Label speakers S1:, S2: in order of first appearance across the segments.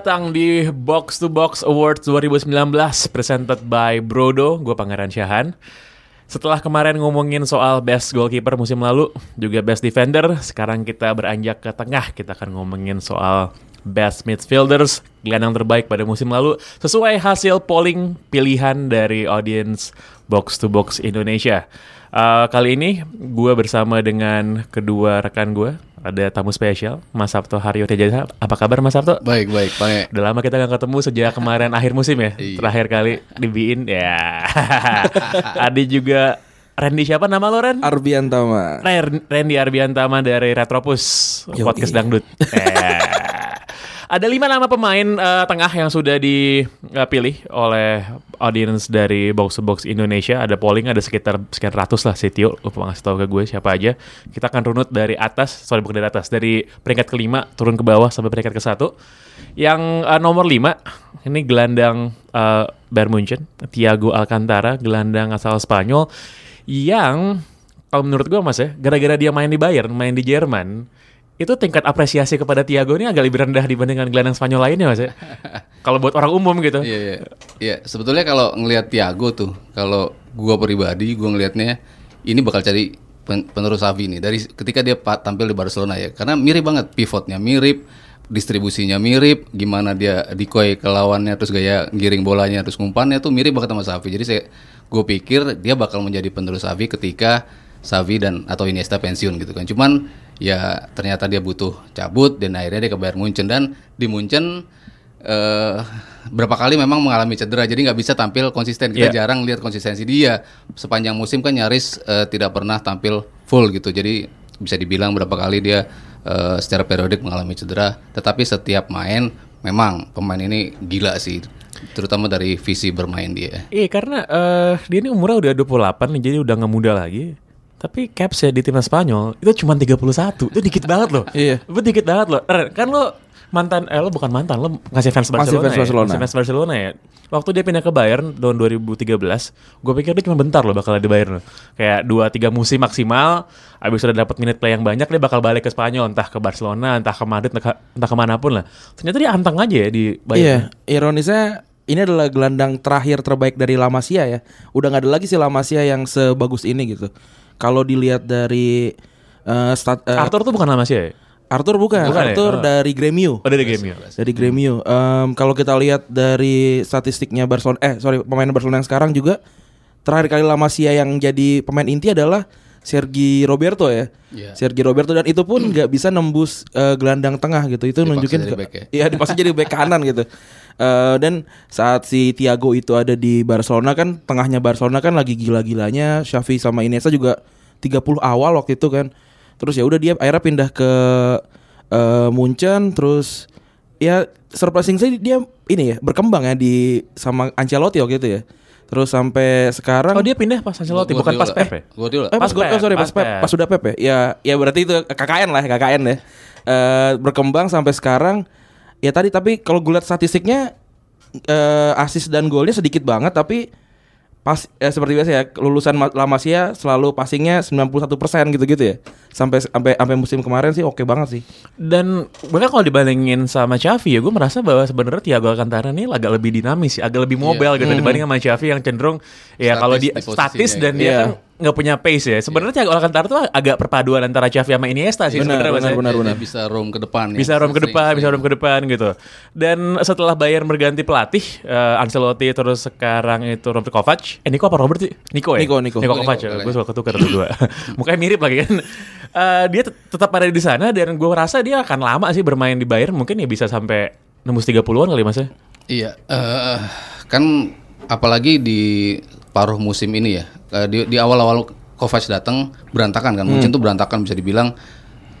S1: Datang di Box to Box Awards 2019 presented by Brodo, gue Pangeran Syahan. Setelah kemarin ngomongin soal best goalkeeper musim lalu, juga best defender, sekarang kita beranjak ke tengah. Kita akan ngomongin soal best midfielders, gelandang terbaik pada musim lalu, sesuai hasil polling pilihan dari audience Box to Box Indonesia. Uh, kali ini gue bersama dengan kedua rekan gue, ada tamu spesial, Mas Sabto Haryo Tejasa. Apa kabar Mas Sabto?
S2: Baik, baik, Pange.
S1: Udah lama kita gak ketemu sejak kemarin akhir musim ya.
S2: Iya.
S1: Terakhir kali di Biin ya. Adi juga Randy siapa nama lo Ren?
S3: Arbiantama.
S1: Ren- Randy Arbiantama dari Retropus
S3: Yoi.
S1: podcast dangdut. Ada lima nama pemain eh, tengah yang sudah dipilih oleh audience dari Box to Box Indonesia. Ada polling ada sekitar sekian ratus lah Sitio. Lupa ngasih tahu ke gue siapa aja. Kita akan runut dari atas, sorry bukan dari atas, dari peringkat kelima turun ke bawah sampai peringkat ke satu. Yang eh, nomor lima ini gelandang eh, Bayern Munchen, Thiago Alcantara, gelandang asal Spanyol yang kalau menurut gue mas ya, gara-gara dia main di Bayern, main di Jerman, itu tingkat apresiasi kepada Thiago ini agak lebih rendah dibandingkan gelandang Spanyol lainnya mas ya. kalau buat orang umum gitu.
S2: Iya, iya. Iya, sebetulnya kalau ngelihat Thiago tuh, kalau gua pribadi gua ngelihatnya ini bakal cari pen- penerus Xavi nih dari ketika dia tampil di Barcelona ya. Karena mirip banget pivotnya, mirip distribusinya mirip, gimana dia decoy ke lawannya terus gaya giring bolanya terus ngumpannya tuh mirip banget sama Xavi. Jadi saya gue pikir dia bakal menjadi penerus Xavi ketika Xavi dan atau Iniesta pensiun gitu kan. Cuman ya ternyata dia butuh cabut dan akhirnya dia ke Bayern Munchen. Dan di Munchen eh berapa kali memang mengalami cedera jadi nggak bisa tampil konsisten. Kita
S1: Iya.
S2: jarang lihat konsistensi dia. Sepanjang musim kan nyaris eh, tidak pernah tampil full gitu. Jadi bisa dibilang berapa kali dia eh, secara periodik mengalami cedera. Tetapi setiap main memang pemain ini gila sih terutama dari visi bermain dia.
S1: Iya karena eh, dia ini umurnya udah 28 nih, jadi udah nggak muda lagi. Tapi caps ya di timnas Spanyol itu cuma 31. Itu dikit banget loh.
S3: Iya.
S1: Itu dikit banget loh. Kan lo mantan eh lo bukan mantan, lo ngasih fans
S3: Masih
S1: Barcelona.
S3: fans
S1: ya?
S3: Barcelona.
S1: Masih fans Barcelona ya. Waktu dia pindah ke Bayern tahun 2013, gue pikir dia cuma bentar loh bakal di Bayern. Kayak 2 3 musim maksimal, habis udah dapat minute play yang banyak dia bakal balik ke Spanyol, entah ke Barcelona, entah ke Madrid, entah, ke, entah ke mana pun lah. Ternyata dia anteng aja ya di Bayern.
S3: Iya, ironisnya ini adalah gelandang terakhir terbaik dari La Masia ya. Udah nggak ada lagi sih La Masia yang sebagus ini gitu. Kalau dilihat dari eh, stat, eh,
S1: Arthur tuh bukan lama sih ya?
S3: Arthur bukan,
S1: Bukan ya?
S3: Arthur
S1: Oh.
S3: dari Gremio.
S1: Oh dari ya?
S3: Dari Gremio. Em, kalau kita lihat dari statistiknya Barcelona, eh sorry pemain Barcelona yang sekarang juga terakhir kali La Masia yang jadi pemain inti adalah Sergi Roberto ya.
S2: Iya.
S3: Sergi Roberto dan itu pun nggak bisa nembus eh, gelandang tengah gitu. Itu
S2: Dipaksa
S3: nunjukin ke-
S2: back ya?
S3: Iya, dipaksa jadi back kanan gitu. Eh, dan saat si Thiago itu ada di Barcelona kan tengahnya Barcelona kan lagi gila-gilanya Xavi sama Iniesta juga 30 awal waktu itu kan. Terus ya udah dia akhirnya pindah ke eh, Munchen terus ya surprising sih dia ini ya berkembang ya di sama Ancelotti waktu itu ya. Terus sampai sekarang
S1: Oh dia pindah pas Ancelotti bukan pas Pep ya?
S2: Guardiola.
S3: Eh, pas,
S1: Pas
S3: gua-
S1: Pep,
S3: oh, sorry,
S1: pas
S3: pas, Pep,
S1: Pep.
S3: pas sudah Pep ya. Ya, ya berarti itu KKN lah, KKN ya. Eh, berkembang sampai sekarang. Ya tadi tapi kalau gue lihat statistiknya eh asis dan golnya sedikit banget tapi pas ya seperti biasa ya lulusan Ma- La Masia selalu passingnya 91% gitu-gitu ya. Sampai sampai sampai musim kemarin sih oke banget sih.
S1: Dan bahkan kalau dibandingin sama Xavi ya gue merasa bahwa sebenarnya Thiago Alcantara ini agak lebih dinamis sih, agak lebih mobile gitu dibanding sama Xavi yang cenderung ya kalau dia
S2: di
S1: statis dan
S2: gitu.
S1: dia
S3: Iya.
S1: kan nggak punya pace ya. Sebenarnya Thiago Alcantara tuh agak perpaduan antara Xavi sama Iniesta sih
S3: Benar,
S1: sebenarnya ya.
S3: benar,
S2: Dia bisa roam ke depan ya.
S1: bisa roam ke
S2: Sering-
S1: depan, bisa roam ke depan gitu. Dan setelah Bayern berganti pelatih, eh, Ancelotti terus sekarang itu Robert Kovac. Eh Niko apa Robert sih? Niko ya?
S3: Niko, Niko.
S1: Niko
S2: Niko,
S1: Kovac.
S2: Niko,
S1: gue suka ketukar berdua. Mukanya mirip lagi kan. Eh, dia tet- tetap ada di sana dan gue rasa dia akan lama sih bermain di Bayern. Mungkin ya bisa sampai nembus 30-an kali mas ya.
S2: Iya, eh, kan apalagi di paruh musim ini ya. Eh, di, di awal-awal Kovac datang berantakan kan. Munchen tuh berantakan bisa dibilang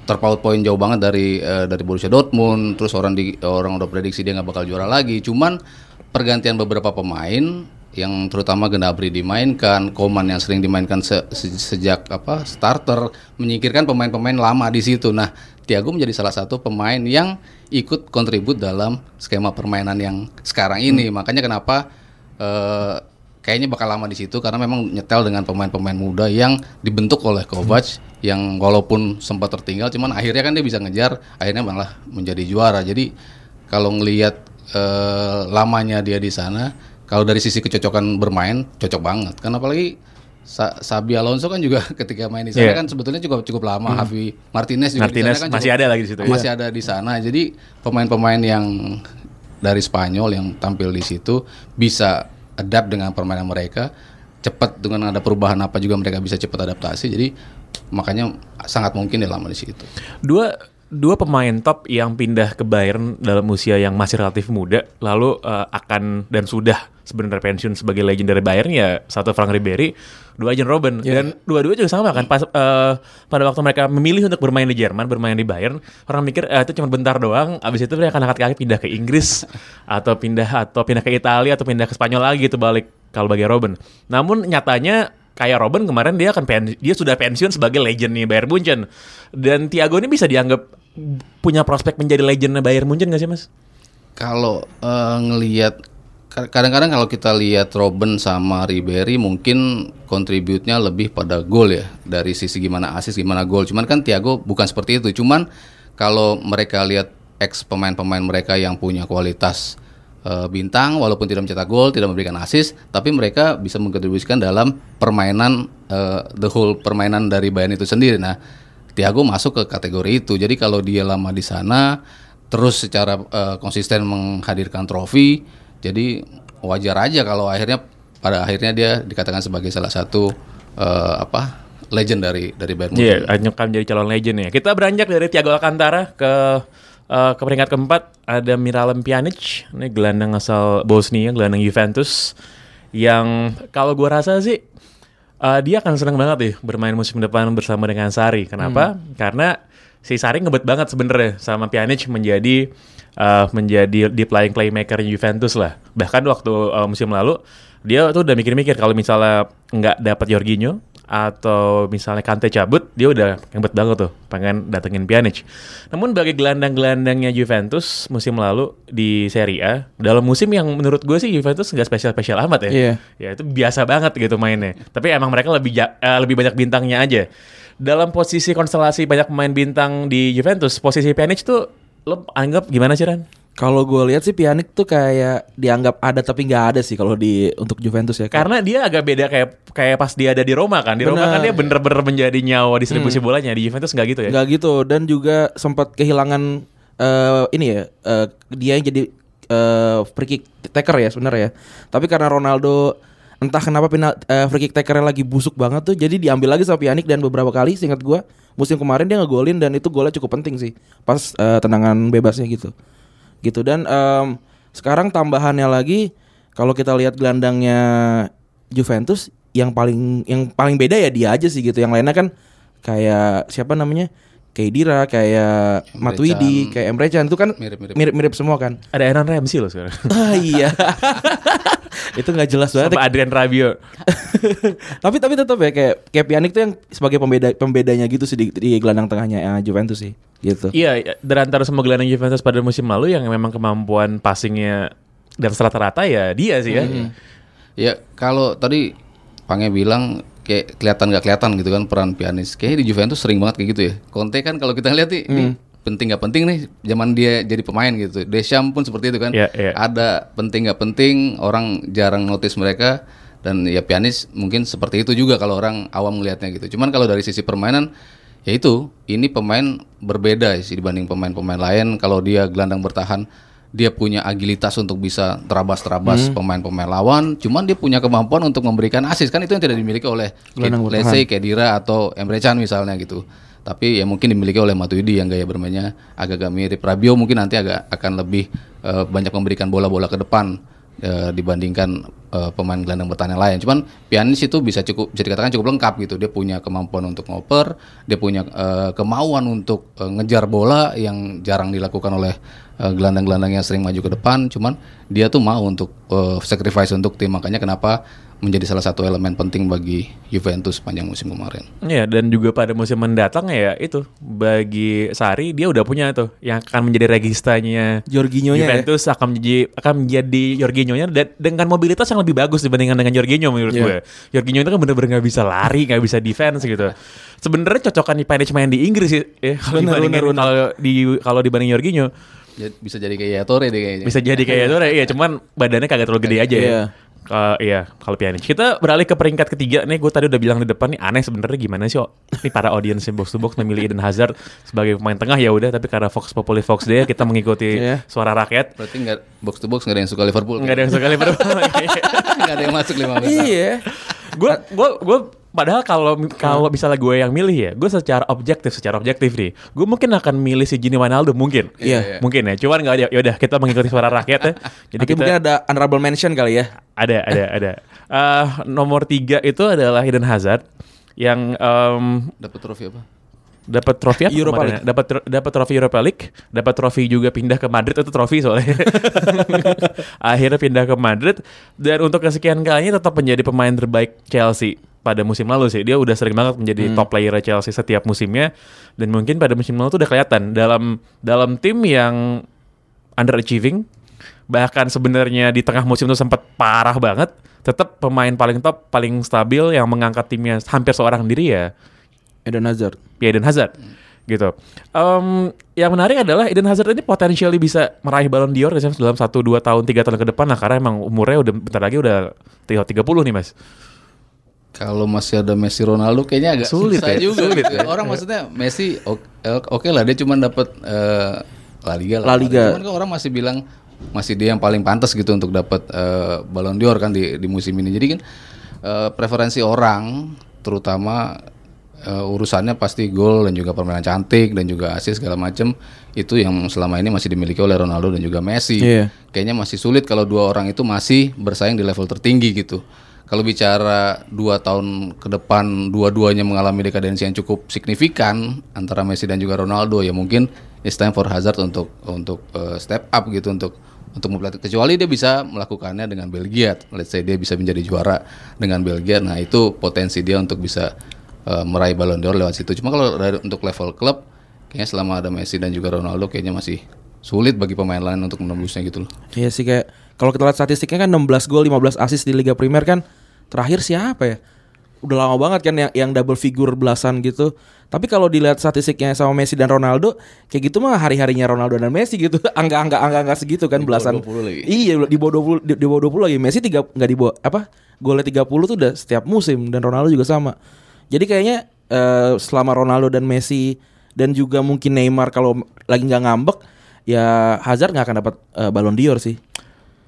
S2: terpaut poin jauh banget dari eh, dari Borussia Dortmund. Terus orang di orang udah prediksi dia nggak bakal juara lagi. Cuman pergantian beberapa pemain yang terutama Gnabry dimainkan, Koman yang sering dimainkan se- se- sejak apa starter menyingkirkan pemain-pemain lama di situ. Nah, Thiago menjadi salah satu pemain yang ikut kontribut dalam skema permainan yang sekarang ini. Makanya kenapa eh, kayaknya bakal lama di situ karena memang nyetel dengan pemain-pemain muda yang dibentuk oleh Kovac yang walaupun sempat tertinggal cuman akhirnya kan dia bisa ngejar akhirnya malah menjadi juara. Jadi kalau ngelihat eh, lamanya dia di sana kalau dari sisi kecocokan bermain cocok banget kan apalagi Sa- Sabi Alonso kan juga ketika main di sana
S1: Iya.
S2: kan sebetulnya cukup cukup lama Javi Martinez juga di
S1: Martinez
S2: sana kan
S1: masih
S2: cukup-
S1: ada lagi di situ ya.
S2: masih ada di sana jadi pemain-pemain yang dari Spanyol yang tampil di situ bisa adapt dengan permainan mereka cepat dengan ada perubahan apa juga mereka bisa cepat adaptasi. Jadi makanya sangat mungkin dia lama di situ.
S1: Dua dua pemain top yang pindah ke Bayern dalam usia yang masih relatif muda, lalu eh, akan dan sudah sebenarnya pensiun sebagai legend dari Bayern ya satu Frank Ribery, dua Arjen Robben dan dua-dua juga sama kan. Pas eh, pada waktu mereka memilih untuk bermain di Jerman, bermain di Bayern, orang mikir eh, itu cuma bentar doang, abis itu mereka akan angkat kaki pindah ke Inggris atau pindah atau pindah ke Italia atau pindah ke Spanyol lagi gitu balik kalau bagi Robben. Namun nyatanya kayak Robben kemarin dia akan pen- dia sudah pensiun sebagai legend nih Bayern Munchen. Dan Thiago ini bisa dianggap punya prospek menjadi legendnya Bayern Munchen gak sih mas?
S2: Kalau eh, ngelihat kadang-kadang kalau kita lihat Robben sama Ribery mungkin kontributnya lebih pada gol ya dari sisi gimana asis gimana gol. Cuman kan Thiago bukan seperti itu. Cuman kalau mereka lihat ex pemain-pemain mereka yang punya kualitas eh, bintang walaupun tidak mencetak gol, tidak memberikan asis, tapi mereka bisa mengkontribusikan dalam permainan eh, the whole permainan dari Bayern itu sendiri. Nah, Thiago masuk ke kategori itu. Jadi kalau dia lama di sana terus secara eh, konsisten menghadirkan trofi, jadi wajar aja kalau akhirnya pada akhirnya dia dikatakan sebagai salah satu eh, apa legend dari dari Bayern Munchen.
S1: Iya, akan menjadi calon legend ya. Kita beranjak dari Thiago Alcantara ke eh, ke peringkat keempat ada Miralem Pjanic, ini gelandang asal Bosnia, gelandang Juventus yang kalau gua rasa sih eh, dia akan senang banget nih bermain musim depan bersama dengan Sari. Kenapa? Karena si Sari ngebet banget sebenarnya sama Pjanic menjadi eh, menjadi deep lying playmaker Juventus lah. Bahkan waktu eh, musim lalu dia tuh udah mikir-mikir kalau misalnya nggak dapat Jorginho atau misalnya Kante cabut, dia udah ngebet banget tuh pengen datengin Pjanic. Namun bagi gelandang-gelandangnya Juventus musim lalu di Serie A, dalam musim yang menurut gue sih Juventus nggak spesial-spesial amat ya.
S3: Iya.
S1: Ya itu biasa banget gitu mainnya. Tapi emang mereka lebih ja- eh, lebih banyak bintangnya aja. Dalam posisi konstelasi banyak pemain bintang di Juventus, posisi Pjanic tuh lo anggap gimana sih Ran?
S3: Kalau gue lihat sih Pjanic tuh kayak dianggap ada tapi nggak ada sih kalau di untuk Juventus ya.
S1: Karena dia agak beda kayak kayak pas dia ada di Roma kan. Di Roma
S3: Benar.
S1: kan dia bener-bener menjadi nyawa distribusi bolanya. Di Juventus nggak gitu ya?
S3: Nggak gitu dan juga sempat kehilangan eh, ini ya eh, dia yang jadi eh, free kick taker ya sebenarnya ya. Tapi karena Ronaldo entah kenapa penal, eh, free kick takernya lagi busuk banget tuh jadi diambil lagi sama Pjanic dan beberapa kali seingat gua musim kemarin dia ngegolin dan itu golnya cukup penting sih pas eh, tendangan bebasnya gitu. Gitu dan em, sekarang tambahannya lagi kalau kita lihat gelandangnya Juventus yang paling yang paling beda ya dia aja sih gitu. Yang lainnya kan kayak siapa namanya? Kayak Dira, kayak
S2: Emre
S3: Matuidi,
S2: Can.
S3: kayak Emre Can itu kan
S2: Mirip-mirip.
S3: semua kan.
S1: Ada Aaron Ramsey loh sekarang.
S3: Ah iya. itu nggak jelas banget.
S1: Sama Adrian Rabiot.
S3: tapi tapi tetap ya kayak kayak Pjanic tuh yang sebagai pembeda pembedanya gitu sih di, di gelandang tengahnya eh, Juventus sih. Gitu.
S1: Iya, dari antara semua gelandang Juventus pada musim lalu yang memang kemampuan passingnya dan rata-rata ya dia sih ya.
S2: Ya kalau tadi Pange bilang kayak kelihatan nggak kelihatan gitu kan peran pianis. Kayaknya di Juventus sering banget kayak gitu ya. Conte kan kalau kita lihat nih, ini penting nggak penting nih zaman dia jadi pemain gitu. Deschamps pun seperti itu kan.
S1: Iya, iya.
S2: Ada penting nggak penting, orang jarang notice mereka dan ya pianis mungkin seperti itu juga kalau orang awam melihatnya gitu. Cuman kalau dari sisi permainan ya itu ini pemain berbeda sih dibanding pemain-pemain lain. Kalau dia gelandang bertahan dia punya agilitas untuk bisa terabas-terabas
S3: Hmm.
S2: pemain-pemain lawan. Cuman dia punya kemampuan untuk memberikan asis kan itu yang tidak dimiliki oleh say Kedira atau Emre Can misalnya gitu. Tapi ya mungkin dimiliki oleh Matuidi yang gaya bermainnya agak-agak mirip. Rabio mungkin nanti agak akan lebih eh, banyak memberikan bola-bola ke depan eh, dibandingkan eh, pemain gelandang bertahan yang lain. Cuman Pjanic itu bisa cukup bisa dikatakan cukup lengkap gitu. Dia punya kemampuan untuk ngoper, dia punya eh, kemauan untuk eh, ngejar bola yang jarang dilakukan oleh eh, gelandang-gelandang yang sering maju ke depan. Cuman dia tuh mau untuk eh, sacrifice untuk tim. Makanya kenapa menjadi salah satu elemen penting bagi Juventus sepanjang musim kemarin.
S1: Iya dan juga pada musim mendatang ya itu bagi Sari dia udah punya tuh yang akan menjadi registanya
S3: Jorginho-nya ya?
S1: Juventus akan menjadi akan menjadi Jorginho-nya dan dengan mobilitas yang lebih bagus dibandingkan dengan Jorginho menurut
S3: Iya.
S1: gue. Jorginho itu kan bener-bener nggak bisa lari, nggak bisa defense gitu. Sebenarnya cocokan di Pjanic main di Inggris sih ya, kalau dibandingin kalau di kalau dibanding Jorginho
S2: Ya, bisa jadi kayak Yatore deh kayaknya.
S1: bisa jadi kayak itu iya cuman badannya kagak terlalu gede aja ya.
S3: Iya.
S1: Eh, iya, kalau Pjanic. Kita beralih ke peringkat ketiga nih. Gue tadi udah bilang di depan nih aneh sebenarnya gimana sih? Oh, ini para audiens box to box memilih Eden Hazard sebagai pemain tengah ya udah. Tapi karena Fox Populi Fox Day kita mengikuti
S3: Iya.
S1: suara rakyat.
S2: Berarti nggak box to box nggak ada yang suka Liverpool.
S1: Nggak ada yang suka Liverpool.
S2: nggak ada yang masuk lima besar.
S3: Iya.
S1: Gue gue gue padahal kalau kalau misalnya gue yang milih ya, gue secara objektif secara objektif nih, gue mungkin akan milih si Gini Wijnaldum mungkin.
S3: Iya.
S1: Mungkin ya. Cuman nggak ada. Yaudah kita mengikuti suara rakyat ya. Jadi
S3: Nanti
S1: kita
S3: mungkin ada honorable mention kali ya.
S1: Ada, ada, ada. Eh, nomor tiga itu adalah Eden Hazard yang em,
S2: Dapat trofi apa?
S1: dapat trofi apa
S3: Europa
S1: ya? Dapat tro- dapat trofi Europa League, dapat trofi juga pindah ke Madrid itu trofi soalnya. Akhirnya pindah ke Madrid dan untuk kesekian kalinya tetap menjadi pemain terbaik Chelsea pada musim lalu sih. Dia udah sering banget menjadi top player Chelsea setiap musimnya dan mungkin pada musim lalu tuh udah kelihatan dalam dalam tim yang underachieving bahkan sebenarnya di tengah musim itu sempat parah banget tetap pemain paling top paling stabil yang mengangkat timnya hampir seorang diri ya
S3: Eden Hazard.
S1: ya Eden Hazard gitu. Em, yang menarik adalah Eden Hazard ini potensial bisa meraih Ballon d'Or dalam 1 2 tahun 3 tahun ke depan lah karena emang umurnya udah bentar lagi udah 30 nih, Mas.
S2: Kalau masih ada Messi Ronaldo kayaknya agak
S1: Sulit
S2: susah
S1: ya,
S2: juga
S1: sulit ya.
S2: Orang maksudnya Messi oke oke lah dia cuma dapat eh, La Liga lah.
S3: La Liga.
S2: Cuman kan orang masih bilang masih dia yang paling pantas gitu untuk dapat eh, Ballon d'Or kan di di musim ini. Jadi kan eh, preferensi orang terutama eh, urusannya pasti gol dan juga permainan cantik dan juga assist segala macam itu yang selama ini masih dimiliki oleh Ronaldo dan juga Messi.
S3: Iya.
S2: Kayaknya masih sulit kalau dua orang itu masih bersaing di level tertinggi gitu. Kalau bicara dua tahun ke depan dua-duanya mengalami dekadensi yang cukup signifikan antara Messi dan juga Ronaldo ya mungkin it's time for Hazard untuk untuk eh, step up gitu untuk untuk mempelat kecuali dia bisa melakukannya dengan Belgia, let's say dia bisa menjadi juara dengan Belgia, nah itu potensi dia untuk bisa eh, meraih Ballon d'Or lewat situ. Cuma kalau untuk level klub, kayaknya selama ada Messi dan juga Ronaldo kayaknya masih sulit bagi pemain lain untuk menembusnya gitu loh.
S3: Iya sih kayak kalau kita lihat statistiknya kan 16 gol 15 assist di Liga Primer kan terakhir siapa ya? Udah lama banget kan yang yang double figure belasan gitu. Tapi kalau dilihat statistiknya sama Messi dan Ronaldo, kayak gitu mah hari-harinya Ronaldo dan Messi gitu. Angka-angka angka-angka segitu kan
S2: Di
S3: belasan.
S2: 20 lagi.
S3: Iya, di bawah 20 di, di bawah 20 lagi. Messi tiga nggak di bawah apa? Golnya 30 tuh udah setiap musim dan Ronaldo juga sama. Jadi kayaknya eh, selama Ronaldo dan Messi dan juga mungkin Neymar kalau lagi nggak ngambek ya Hazard nggak akan dapat eh, Ballon d'Or sih.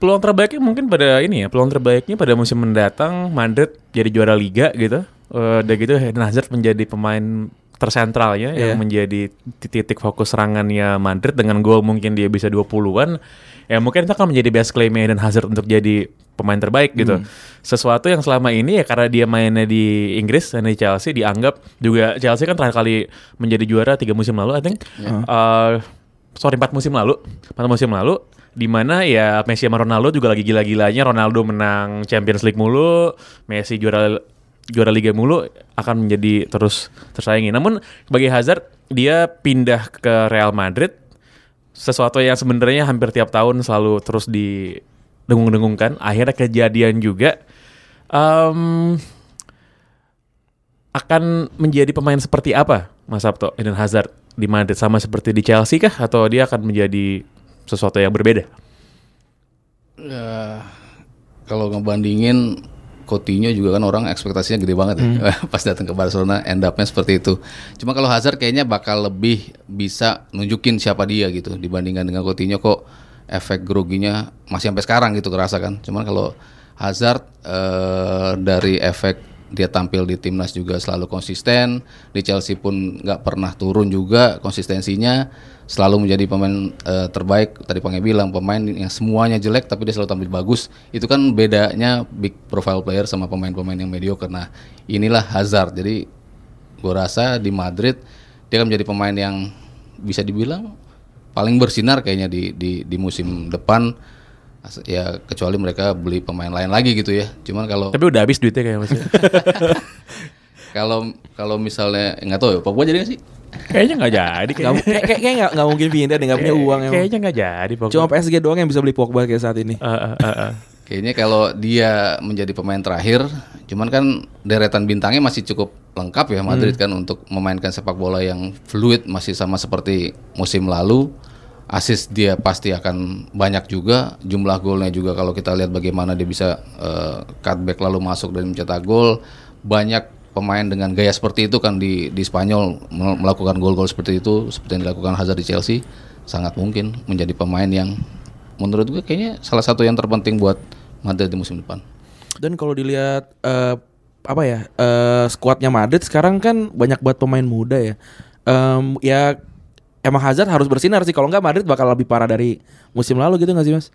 S1: Peluang terbaiknya mungkin pada ini ya, peluang terbaiknya pada musim mendatang Madrid jadi juara liga gitu. Eh dan gitu Eden Hazard menjadi pemain tersentralnya
S3: Iya.
S1: yang menjadi titik fokus serangannya Madrid dengan gol mungkin dia bisa 20-an. Ya mungkin itu akan menjadi best claim Eden Hazard untuk jadi pemain terbaik gitu. Sesuatu yang selama ini ya karena dia mainnya di Inggris dan di Chelsea dianggap juga Chelsea kan terakhir kali menjadi juara tiga musim lalu I think. Eh, sorry empat musim lalu, empat musim lalu di mana ya Messi sama Ronaldo juga lagi gila-gilanya. Ronaldo menang Champions League mulu, Messi juara juara liga mulu akan menjadi terus tersaingi. Namun bagi Hazard dia pindah ke Real Madrid. Sesuatu yang sebenarnya hampir tiap tahun selalu terus didengung-dengungkan. Akhirnya kejadian juga. Em, akan menjadi pemain seperti apa Mas Sabto Eden Hazard di Madrid? Sama seperti di Chelsea kah? Atau dia akan menjadi sesuatu yang berbeda?
S2: Ya, kalau ngebandingin Coutinho juga kan orang ekspektasinya gede banget ya. Pas datang ke Barcelona end up-nya seperti itu. Cuma kalau Hazard kayaknya bakal lebih bisa nunjukin siapa dia gitu dibandingkan dengan Coutinho kok efek groginya masih sampai sekarang gitu kerasa kan. Cuman kalau Hazard eh, dari efek dia tampil di timnas juga selalu konsisten. Di Chelsea pun nggak pernah turun juga konsistensinya. Selalu menjadi pemain eh, terbaik. Tadi Pange bilang pemain yang semuanya jelek tapi dia selalu tampil bagus. Itu kan bedanya big profile player sama pemain-pemain yang mediocre. Nah inilah Hazard. Jadi gue rasa di Madrid dia akan menjadi pemain yang bisa dibilang paling bersinar kayaknya di di, di musim depan ya kecuali mereka beli pemain lain lagi gitu ya cuman kalau
S1: Tapi udah habis duitnya kayak masih.
S2: kalau kalau misalnya nggak tahu ya Pogba jadi nggak sih
S1: Kayaknya nggak jadi.
S3: Nggak,
S1: Kayaknya,
S3: kayak kayak kayak nggak nggak mungkin pindah deh nggak punya uang emang.
S1: Kayaknya nggak jadi. Pogba.
S3: Cuma PSG doang yang bisa beli Pogba kayak saat ini.
S1: Eh, eh, eh, eh.
S2: kayaknya kalau dia menjadi pemain terakhir cuman kan deretan bintangnya masih cukup lengkap ya Madrid kan untuk memainkan sepak bola yang fluid masih sama seperti musim lalu assist dia pasti akan banyak juga jumlah golnya juga kalau kita lihat bagaimana dia bisa eh, cutback lalu masuk dan mencetak gol banyak pemain dengan gaya seperti itu kan di di Spanyol mel- melakukan gol-gol seperti itu seperti yang dilakukan Hazard di Chelsea sangat mungkin menjadi pemain yang menurut gue kayaknya salah satu yang terpenting buat Madrid di musim depan.
S3: Dan kalau dilihat eh, apa ya eh, skuadnya Madrid sekarang kan banyak buat pemain muda ya. Em, ya emang Hazard harus bersinar sih. Kalau nggak Madrid bakal lebih parah dari musim lalu gitu nggak sih mas?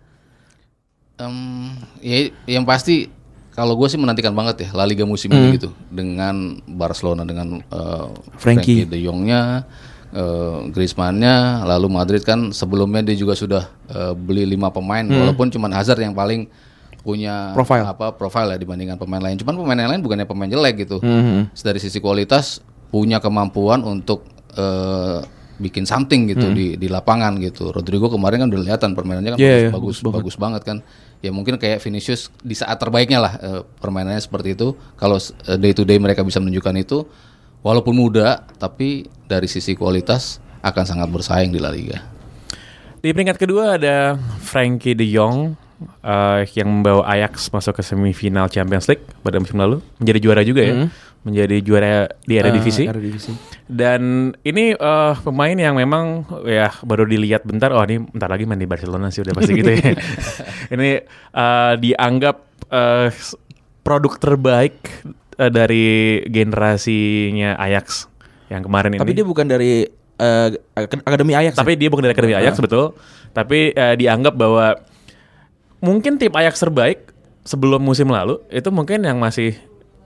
S2: Em, ya yang pasti kalau gue sih menantikan banget ya La Liga musim ini gitu dengan Barcelona dengan eh,
S3: Frankie.
S2: De Jongnya, eh, Griezmann-nya, lalu Madrid kan sebelumnya dia juga sudah eh, beli lima pemain walaupun cuman Hazard yang paling punya
S3: Profile.
S2: apa profile ya dibandingkan pemain lain. Cuman pemain yang lain bukannya pemain jelek gitu.
S3: Mhm.
S2: Dari sisi kualitas punya kemampuan untuk eh, bikin something gitu di di lapangan gitu. Rodrigo kemarin kan udah kelihatan permainannya kan
S3: Iya, iya,
S2: bagus, bagus, bagus banget kan. Ya mungkin kayak Vinicius di saat terbaiknya lah eh, permainannya seperti itu. Kalau eh, day to day mereka bisa menunjukkan itu, walaupun muda, tapi dari sisi kualitas akan sangat bersaing di La Liga.
S1: Di peringkat kedua ada Frankie De Jong eh, yang membawa Ajax masuk ke semifinal Champions League pada musim lalu, menjadi juara juga ya, menjadi juara di Eredivisie.
S3: Eh, Eredivisie.
S1: Dan ini eh, pemain yang memang ya baru dilihat bentar, oh ini bentar lagi main di Barcelona sih udah pasti gitu ya. ini eh, dianggap s- produk terbaik eh, dari generasinya Ajax yang kemarin ini.
S3: Tapi dia bukan dari ak- akademi Ajax. ya?
S1: Tapi dia bukan dari akademi Ajax betul. Tapi eh, dianggap bahwa mungkin tim Ajax terbaik sebelum musim lalu itu mungkin yang masih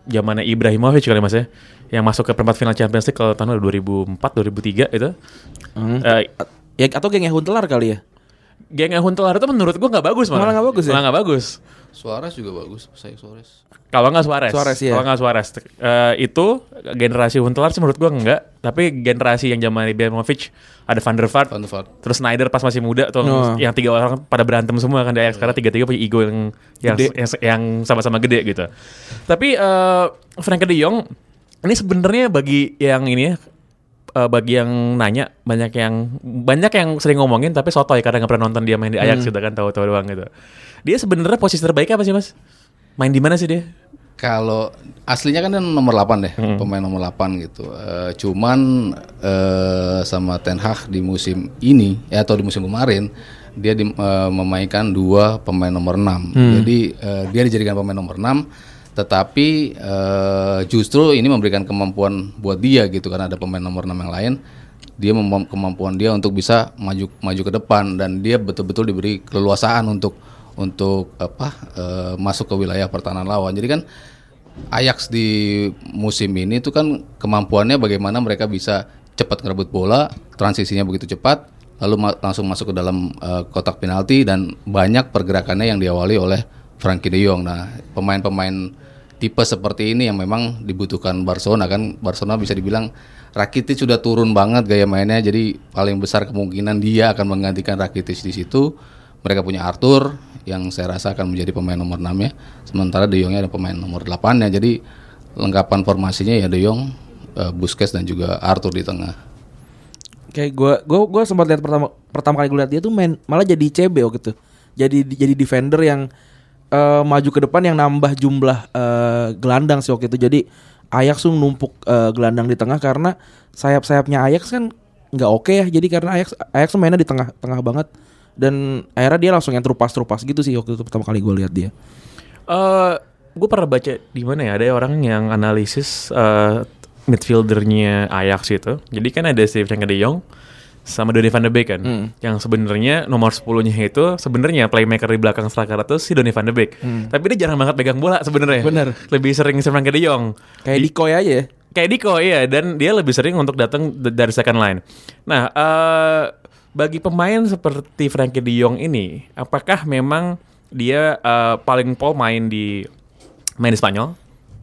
S1: zamannya Ibrahimovic kali mas ya, yang masuk ke perempat final Champions League kalau tahun 2004 2003 itu.
S3: Hmm.
S1: Eh,
S3: ya atau gengnya Huntelaar kali ya?
S1: Gengnya Huntelaar itu menurut gua nggak bagus malah.
S3: Malah nggak bagus ya?
S1: Malah nggak bagus.
S2: Suarez juga bagus, saya Suarez.
S1: Kalau nggak Suarez,
S3: Suarez, iya.
S1: kalau nggak Suarez, Eh, itu generasi Huntelaar sih menurut gua enggak. Tapi generasi yang zaman Ibrahimovic ada Van der Vaart,
S2: Van der Vaart.
S1: terus Snyder pas masih muda tuh
S3: Oh.
S1: yang tiga orang pada berantem semua kan di Ajax karena tiga-tiga punya ego yang yang,
S3: Gede.
S1: yang yang sama-sama gede gitu. Tapi eh Frankie De Jong ini sebenarnya bagi yang ini ya eh, bagi yang nanya banyak yang banyak yang sering ngomongin tapi sotoy karena nggak pernah nonton dia main di Ajax gitu kan tahu-tahu doang gitu. Dia sebenarnya posisi terbaik apa sih mas? Main di mana sih dia?
S2: Kalau aslinya kan dia nomor 8 deh, pemain nomor 8 gitu. Eh, cuman eh, sama Ten Hag di musim ini ya atau di musim kemarin dia di- eh, memainkan dua pemain nomor 6. Jadi eh, dia dijadikan pemain nomor 6 tetapi eh, justru ini memberikan kemampuan buat dia gitu karena ada pemain nomor 6 yang lain dia mem- kemampuan dia untuk bisa maju maju ke depan dan dia betul-betul diberi keleluasaan untuk untuk apa eh, masuk ke wilayah pertahanan lawan. Jadi kan Ajax di musim ini itu kan kemampuannya bagaimana mereka bisa cepat ngerebut bola, transisinya begitu cepat, lalu ma- langsung masuk ke dalam eh, kotak penalti dan banyak pergerakannya yang diawali oleh Frankie De Jong. Nah, pemain-pemain tipe seperti ini yang memang dibutuhkan Barcelona kan Barcelona bisa dibilang Rakitic sudah turun banget gaya mainnya jadi paling besar kemungkinan dia akan menggantikan Rakitic di situ mereka punya Arthur yang saya rasa akan menjadi pemain nomor 6 ya sementara De Jongnya ada pemain nomor 8 ya jadi lengkapan formasinya ya De Jong eh, Busquets dan juga Arthur di tengah
S3: Kayak gua gua gua sempat lihat pertama pertama kali gue lihat dia tuh main malah jadi CB waktu itu. Jadi jadi defender yang eh, maju ke depan yang nambah jumlah eh, gelandang sih waktu itu. Jadi Ajax tuh numpuk eh, gelandang di tengah karena sayap-sayapnya Ajax kan nggak oke ya. Jadi karena Ajax Ajax mainnya di tengah-tengah banget dan akhirnya dia langsung yang terupas-terupas gitu sih waktu itu pertama kali gue lihat dia.
S1: Eh gue pernah baca di mana ya ada orang yang analisis eh, midfieldernya Ajax itu. Jadi kan ada si Frenkie de Jong sama Donny van de Beek kan.
S3: Hmm.
S1: Yang sebenarnya nomor 10-nya itu sebenarnya playmaker di belakang striker itu si Donny van de Beek. Tapi dia jarang banget pegang bola sebenarnya.
S3: Hmm. Bener.
S1: Lebih sering si Frenkie de Jong.
S3: Kayak Dikoy aja ya.
S1: Kayak Diko iya dan dia lebih sering untuk datang dari second line. Nah, eh bagi pemain seperti Frankie De Jong ini, apakah memang dia eh, paling pol main di main di Spanyol?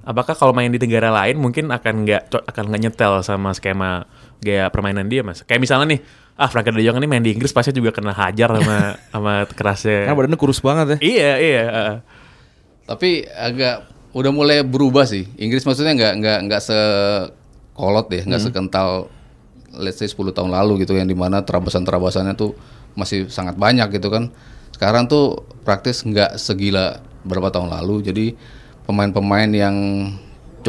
S1: Apakah kalau main di negara lain mungkin akan nggak akan nggak nyetel sama skema gaya permainan dia mas? Kayak misalnya nih, ah Frankie De Jong ini main di Inggris pasti juga kena hajar sama sama kerasnya.
S3: Karena badannya kurus banget ya.
S1: Iya iya. eh.
S2: Tapi agak udah mulai berubah sih. Inggris maksudnya nggak nggak nggak sekolot deh, nggak sekental let's say 10 tahun lalu gitu yang di mana terabasan-terabasannya tuh masih sangat banyak gitu kan. Sekarang tuh praktis nggak segila berapa tahun lalu. Jadi pemain-pemain yang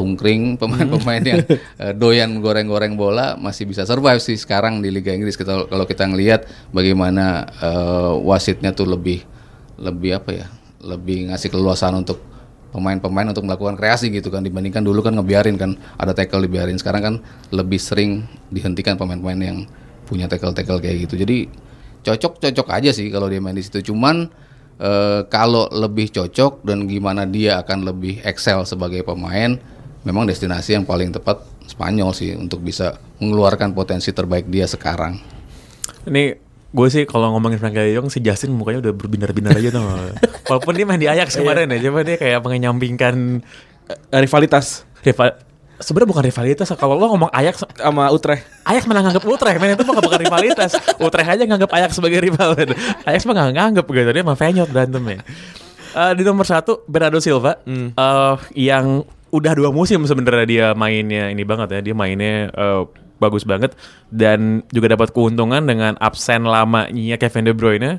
S2: cungkring, pemain-pemain yang eh, doyan goreng-goreng bola masih bisa survive sih sekarang di Liga Inggris. Kita kalau kita ngelihat bagaimana eh, wasitnya tuh lebih lebih apa ya? Lebih ngasih keluasan untuk pemain-pemain untuk melakukan kreasi gitu kan. Dibandingkan dulu kan ngebiarin kan ada tackle dibiarin. Sekarang kan lebih sering dihentikan pemain-pemain yang punya tackle-tackle kayak gitu. Jadi cocok-cocok aja sih kalau dia main di situ. Cuman eh, kalau lebih cocok dan gimana dia akan lebih excel sebagai pemain memang destinasi yang paling tepat Spanyol sih untuk bisa mengeluarkan potensi terbaik dia sekarang.
S1: Ini gue sih kalau ngomongin Frankie De Jong si Justin mukanya udah berbinar-binar aja tuh. Walaupun dia main di Ajax kemarin ya, coba dia kayak menyampingkan
S3: Eh, Rivalitas.
S1: Rival sebenarnya bukan rivalitas kalau lo ngomong Ajax
S3: sama Utrecht.
S1: Ajax malah nganggap Utrecht men itu mah bukan rivalitas. Utrecht aja nganggap Ajax sebagai rival Ajax mah nggak nganggap gitu dia mah Feyenoord berantemnya. Eh, di nomor satu Bernardo Silva eh, yang udah dua musim sebenarnya dia mainnya ini banget ya dia mainnya eh, bagus banget dan juga dapat keuntungan dengan absen lamanya Kevin De Bruyne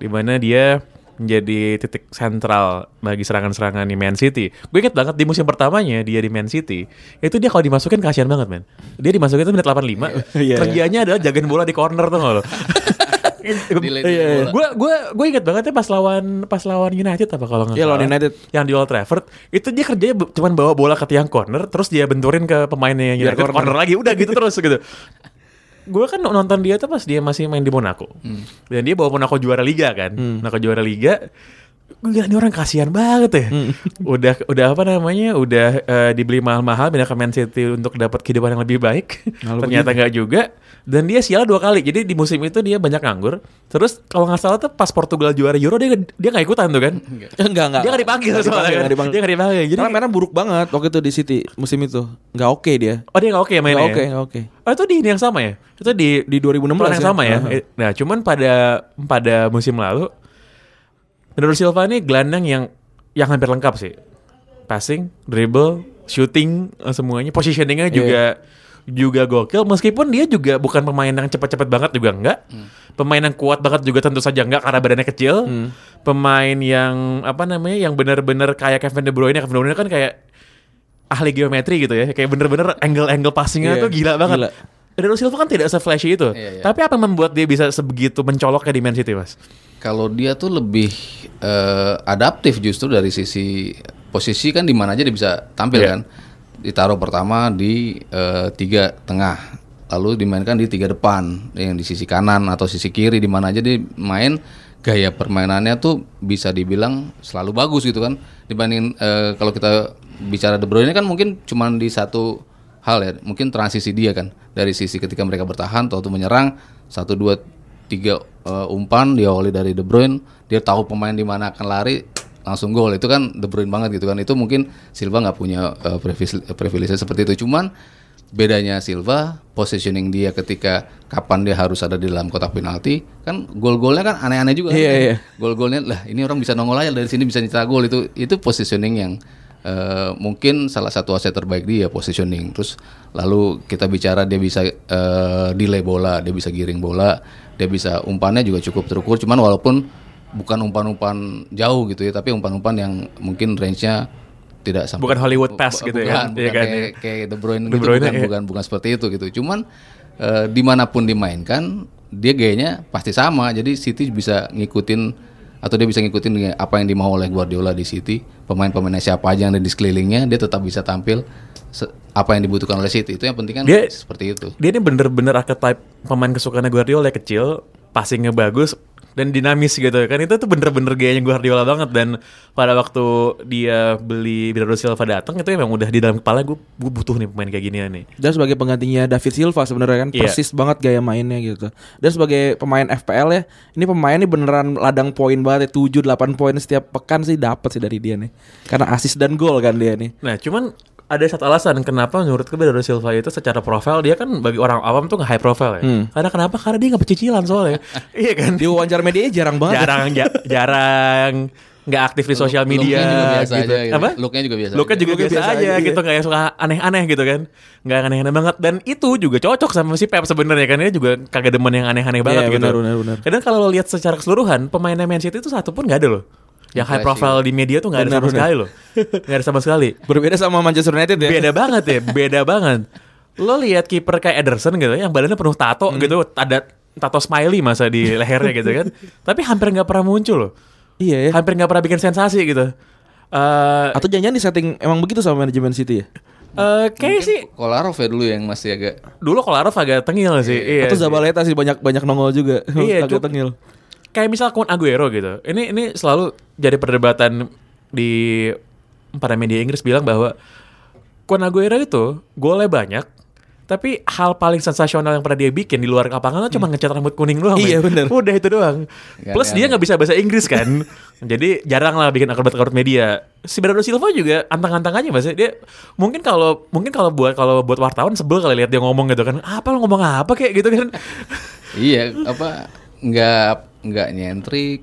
S1: di mana dia menjadi titik sentral bagi serangan-serangan di Man City. Gue inget banget di musim pertamanya dia di Man City, itu dia kalau dimasukin kasihan banget men. Dia dimasukin itu menit 85,
S3: Iya,
S1: kerjanya adalah jagain bola di corner tuh nggak lo.
S3: Iya.
S1: Gue gue gue inget banget ya pas lawan pas lawan United apa kalau nggak
S3: Iya, lawan. United.
S1: yang di Old Trafford itu dia kerjanya cuman bawa bola ke tiang corner terus dia benturin ke pemainnya yang United corner.
S3: corner.
S1: lagi udah gitu terus gitu gue kan nonton dia tuh pas dia masih main di Monaco dan dia bawa Monaco juara liga kan Monaco juara liga gue gila ini orang kasihan banget ya udah udah apa namanya udah eh, dibeli mahal-mahal pindah ke Man City untuk dapat kehidupan yang lebih baik
S3: Lalu
S1: ternyata nggak juga dan dia sial dua kali jadi di musim itu dia banyak nganggur terus kalau nggak salah tuh pas Portugal juara Euro dia dia nggak ikutan tuh kan
S3: Enggak, enggak.
S1: dia nggak dipanggil
S3: Nggak
S1: soalnya
S3: dipanggil,
S1: kan.
S3: nggak dipanggil.
S1: Dia nggak dipanggil. Jadi
S3: Karena mainnya buruk banget waktu itu di City musim itu. Enggak oke dia.
S1: oh dia nggak oke mainnya.
S3: Nggak oke,
S1: ya?
S3: nggak oke.
S1: Oh itu di ini yang sama ya? Itu di
S3: Di 2016
S1: pelan yang
S3: ya?
S1: sama ya.
S3: Aha.
S1: Eh, Nah cuman pada pada musim lalu Bernardo Silva ini gelandang yang yang hampir lengkap sih. Passing, dribble, shooting eh, semuanya, positioningnya
S3: Iya.
S1: juga juga gokil. Meskipun dia juga bukan pemain yang cepat-cepat banget juga enggak. Pemain yang kuat banget juga tentu saja enggak karena badannya kecil. Pemain yang apa namanya yang benar-benar kayak Kevin De Bruyne. Kevin De Bruyne kan kayak ahli geometri gitu ya. Kayak bener-bener angle-angle passingnya
S3: Iya,
S1: tuh gila banget.
S3: gila.
S1: Bernardo Silva kan tidak se-flashy itu.
S2: Iya, iya.
S1: Tapi apa yang membuat dia bisa sebegitu mencoloknya di Man City, Mas?
S2: Kalau dia tuh lebih eh, adaptif justru dari sisi posisi kan di mana aja dia bisa tampil
S1: Iya.
S2: kan. Ditaruh pertama di eh, tiga tengah, lalu dimainkan di tiga depan, yang di sisi kanan atau sisi kiri di mana aja dia main gaya permainannya tuh bisa dibilang selalu bagus gitu kan. Dibanding eh, kalau kita bicara De Bruyne kan mungkin cuman di satu hal ya, mungkin transisi dia kan dari sisi ketika mereka bertahan atau menyerang satu dua tiga eh, umpan diawali dari De Bruyne dia tahu pemain di mana akan lari langsung gol. Itu kan De Bruyne banget gitu kan. Itu mungkin Silva nggak punya eh, privilege, privilege seperti itu. Cuman bedanya Silva positioning dia ketika kapan dia harus ada di dalam kotak penalti kan gol-golnya kan aneh-aneh juga
S3: Iya,
S2: kan.
S3: iya.
S2: gol-golnya lah ini orang bisa nongol aja dari sini bisa nyetak gol. Itu itu positioning yang eh, mungkin salah satu aset terbaik dia positioning. Terus lalu kita bicara dia bisa eh, delay bola dia bisa giring bola dia bisa umpannya juga cukup terukur. Cuman walaupun bukan umpan-umpan jauh gitu ya tapi umpan-umpan yang mungkin range-nya tidak sampai
S1: Bukan Hollywood pass gitu ya,
S2: bukan,
S1: iya
S2: bukan
S1: kan?
S2: kayak, kayak De Bruyne
S1: De
S2: gitu
S1: Bruyne,
S2: bukan,
S1: iya.
S2: bukan bukan seperti itu gitu. Cuman eh, di mana pun dimainkan dia gayanya pasti sama. Jadi City bisa ngikutin atau dia bisa ngikutin apa yang dimau oleh Guardiola di City, pemain-pemainnya siapa aja yang ada di sekelilingnya, dia tetap bisa tampil apa yang dibutuhkan oleh City. Itu yang penting kan
S1: Dia-
S2: seperti itu.
S1: Dia ini bener-bener archetype pemain kesukaannya Guardiola kecil, passingnya bagus dan dinamis gitu kan itu tuh bener-bener gayanya Guardiola banget dan pada waktu dia beli Bernardo Silva datang itu emang udah di dalam kepala gue gue butuh nih pemain kayak ginian nih
S3: Dan sebagai penggantinya David Silva sebenarnya kan
S1: Iya.
S3: persis banget gaya mainnya gitu. Dan sebagai pemain FPL ya, ini pemain ini beneran ladang poin banget ya 7 8 poin setiap pekan sih dapat sih dari dia nih. Karena asis dan gol kan dia nih.
S1: Nah, cuman ada satu alasan kenapa menurut gue Bernardo Silva itu secara profil dia kan bagi orang awam tuh nggak high profile ya. Karena kenapa? Karena dia nggak pecicilan soalnya. iya kan?
S3: Di wawancara media jarang banget.
S1: jarang ja- jarang nggak aktif di sosial media.
S2: Looknya juga biasa
S1: gitu.
S2: aja gitu.
S1: Apa?
S2: Looknya juga biasa
S1: Looknya juga
S3: Looknya
S1: biasa,
S3: biasa
S1: aja,
S3: aja,
S1: gitu, nggak yang suka aneh-aneh gitu kan. Nggak aneh-aneh banget dan itu juga cocok sama si Pep sebenarnya kan dia juga kagak demen yang aneh-aneh banget
S3: Iya,
S1: gitu.
S3: benar, benar, benar.
S1: Kadang kalau lo lihat secara keseluruhan pemainnya Man City itu satu pun nggak ada loh. Yang high profile di media tuh nggak ada
S3: Benar,
S1: sama
S3: benar.
S1: sekali loh. Nggak ada sama sekali
S3: Berbeda sama Manchester United ya.
S1: beda banget ya, beda banget. Lo lihat kiper kayak Ederson gitu, yang badannya penuh tato
S3: Hmm.
S1: gitu, ada tato smiley masa di lehernya gitu kan. Tapi hampir nggak pernah muncul loh.
S3: Iya ya.
S1: Hampir nggak pernah bikin sensasi gitu. Eh
S3: Atau jangan-jangan di setting emang begitu sama manajemen City ya?
S1: eh, kayak sih
S2: Kolarov ya dulu yang masih agak
S1: dulu Kolarov agak tengil sih. Iya.
S3: Atau
S1: sih.
S3: Zabaleta sih banyak banyak nongol juga.
S1: Iya,
S3: Agak tengil.
S1: Kayak misal Kun Aguero gitu. Ini ini selalu jadi perdebatan di para media Inggris bilang bahwa Kun Aguero itu golnya banyak, tapi hal paling sensasional yang pernah dia bikin di luar lapangan tuh cuma ngecat rambut kuning doang.
S3: Iya,
S1: men.
S3: bener.
S1: Udah itu doang.
S2: Nggak
S1: Plus dia
S2: aneh.
S1: nggak bisa bahasa Inggris kan. Jadi jarang lah bikin akrobat-akrobat media. Si Bernardo Silva juga antang-antang aja mas. Dia mungkin kalau mungkin kalau buat kalau buat wartawan sebel kali lihat dia ngomong gitu kan. Apa lo ngomong apa kayak gitu kan.
S2: iya apa nggak nggak nyentrik.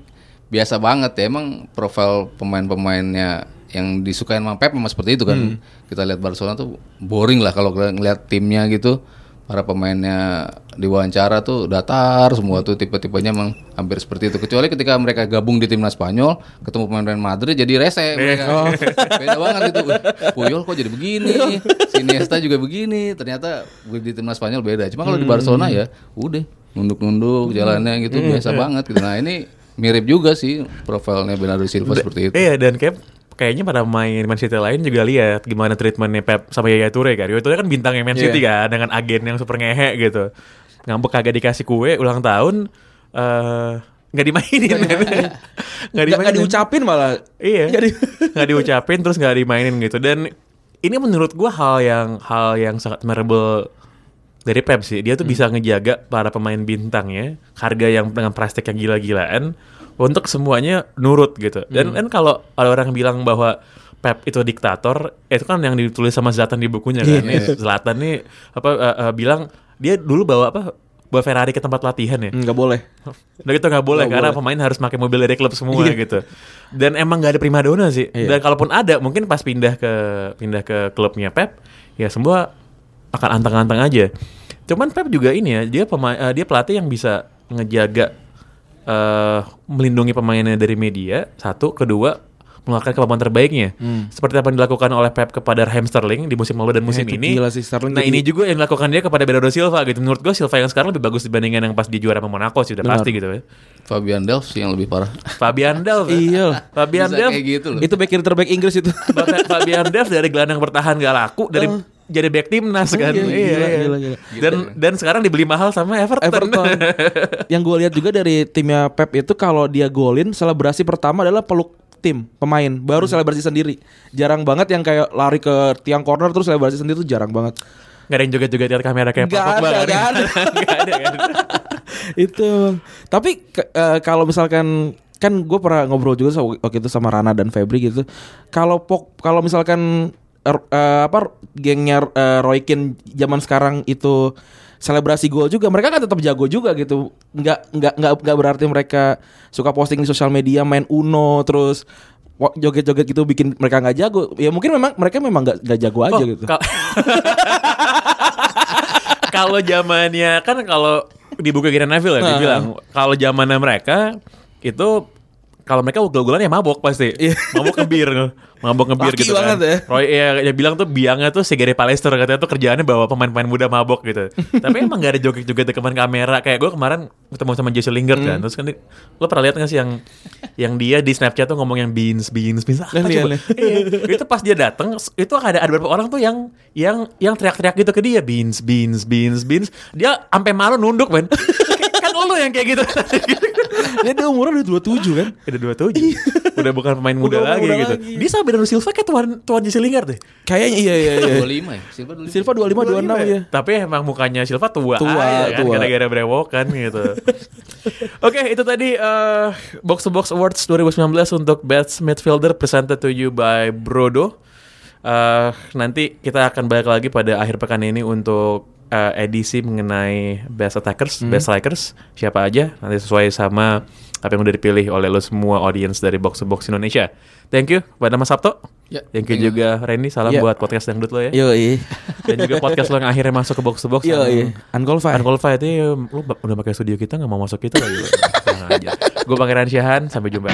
S2: Biasa banget ya emang profil pemain-pemainnya yang disukai sama Pep memang seperti itu kan. Kita lihat Barcelona tuh boring lah kalau kita ngeliat timnya gitu. Para pemainnya diwawancara tuh datar semua tuh tipe-tipenya emang hampir seperti itu. Kecuali ketika mereka gabung di timnas Spanyol ketemu pemain-pemain Madrid jadi rese mereka. beda banget itu. Puyol kok jadi begini? Si Iniesta juga begini. Ternyata di timnas Spanyol beda. Cuma kalau di Barcelona ya udah nunduk-nunduk jalannya gitu biasa banget gitu. Nah ini mirip juga sih profilnya Bernardo Silva seperti itu.
S1: Iya dan kayak kayaknya pada main Man City lain juga lihat gimana treatmentnya Pep sama Yaya Toure kan. Yaya Toure kan bintangnya Man City kan dengan agen yang super ngehe gitu. Ngambek kagak dikasih kue ulang tahun eh nggak dimainin. Nggak
S3: Nggak, nggak diucapin malah.
S1: Iya.
S3: Nggak di-
S1: nggak diucapin terus nggak dimainin gitu. Dan ini menurut gua hal yang hal yang sangat memorable dari Pep sih. Dia tuh bisa ngejaga para pemain bintangnya harga yang dengan plastik yang gila-gilaan untuk semuanya nurut gitu. Dan kan kalau ada orang bilang bahwa Pep itu diktator, itu kan yang ditulis sama Zlatan di bukunya kan. Nih, Zlatan nih apa eh, eh, bilang dia dulu bawa apa? Bawa Ferrari ke tempat latihan ya.
S3: Nggak boleh.
S1: Udah gitu nggak boleh
S3: Nggak
S1: karena
S3: boleh.
S1: pemain harus pakai mobil dari klub semua
S3: Iya.
S1: gitu. Dan emang nggak ada primadona sih.
S3: Iya.
S1: Dan kalaupun ada, mungkin pas pindah ke pindah ke klubnya Pep, ya semua akan antang-antang aja. Cuman Pep juga ini ya, dia pemain eh, dia pelatih yang bisa ngejaga eh melindungi pemainnya dari media. Satu, kedua mengeluarkan kemampuan terbaiknya. Seperti apa yang dilakukan oleh Pep kepada Raheem Sterling di musim lalu dan musim
S3: Hmm. itu
S1: ini.
S3: gila sih, Sterling
S1: nah,
S3: jadi-
S1: ini juga yang dilakukan dia kepada Bernardo Silva gitu. Menurut gue Silva yang sekarang lebih bagus dibandingkan yang pas di juara sama Monaco sih udah
S3: Benar.
S1: pasti gitu ya.
S2: Fabian Delph sih yang lebih parah
S1: Fabian Delph.
S3: Iya lah.
S1: Fabian Delph.
S2: gitu loh
S3: Itu back kiri terbaik Inggris itu.
S1: Bahkan Fabian Delph dari gelandang bertahan gak laku dari jadi back timnas kan.
S3: iya,
S1: Iya,
S3: gila,
S1: iya.
S3: gila, gila.
S1: Dan dan sekarang dibeli mahal sama Everton.
S3: Everton. yang gue lihat juga dari timnya Pep itu kalau dia golin selebrasi pertama adalah peluk tim pemain baru selebrasi sendiri jarang banget yang kayak lari ke tiang corner terus selebrasi sendiri tuh jarang banget
S1: Gak ada yang joget-joget di kamera kayak Paul Pogba
S3: ada, nggak ada.
S1: Ada
S3: itu tapi eh, kalau misalkan kan gue pernah ngobrol juga sama- waktu itu sama Rana dan Febri gitu kalau pok kalau misalkan er- eh, apa gengnya eh, Roy Keane zaman sekarang itu selebrasi gol juga mereka kan tetap jago juga gitu. Nggak nggak nggak nggak berarti mereka suka posting di sosial media main Uno terus joget-joget gitu bikin mereka nggak jago. Ya mungkin memang mereka memang nggak nggak jago aja
S1: Oh,
S3: gitu.
S1: kal- Kalau zamannya kan kalau di buku Kira Neville ya dia
S3: Nah.
S1: bilang kalau zamannya mereka itu kalau mereka gol-golan ya mabok pasti. mabok ngebir, mabok ngebir
S3: Laki
S1: gitu kan.
S3: ya.
S1: Roy ya, dia bilang tuh biangnya tuh si Gary Pallister katanya tuh kerjaannya bawa pemain-pemain muda mabok gitu. Tapi emang gak ada joget-joget di depan kamera kayak gue kemarin ketemu sama Jesse Lingard
S3: Hmm.
S1: kan. Terus kan lo pernah lihat gak sih yang yang dia di Snapchat tuh ngomong yang beans beans beans apa
S3: Lihat,
S1: coba? Iya. itu pas dia datang itu ada ada beberapa orang tuh yang yang yang teriak-teriak gitu ke dia beans beans beans beans. Dia sampai malu nunduk men. kan lo yang kayak gitu.
S3: Dia dia umurnya udah 27 kan?
S1: Udah dua tujuh, udah bukan pemain muda
S3: Udah
S1: lagi
S3: muda
S1: gitu.
S3: lagi.
S1: Dia sama Bernardo Silva kayak tuan tuan Jesse Lingard deh.
S3: Kayaknya iya iya iya.
S2: 25 ya, Silva 25.
S3: Silva 25 26 ya.
S1: Tapi emang mukanya Silva tua,
S3: Tua,
S1: aja kan
S3: tua.
S1: gara-gara brewokan gitu. Oke, itu tadi eh, Box to Box Awards 2019 untuk Best Midfielder presented to you by Brodo. Eh, nanti kita akan balik lagi pada akhir pekan ini untuk eh, edisi mengenai Best Attackers, Best Strikers, siapa aja nanti sesuai sama apa yang udah dipilih oleh lo semua audience dari Box to Box Indonesia. Thank you pada Mas Sabto.
S2: Ya,
S1: thank you
S2: you.
S1: juga Randy. Salam
S3: Ya.
S1: buat podcast dangdut lo ya.
S3: Yo iya.
S1: Dan juga podcast lo yang akhirnya masuk ke box to box.
S3: Yo
S1: yang-
S3: iya. Unqualified.
S1: Unqualified itu ba- udah pakai studio kita nggak mau masuk kita lagi. Gue Pangeran Syahan, sampai jumpa.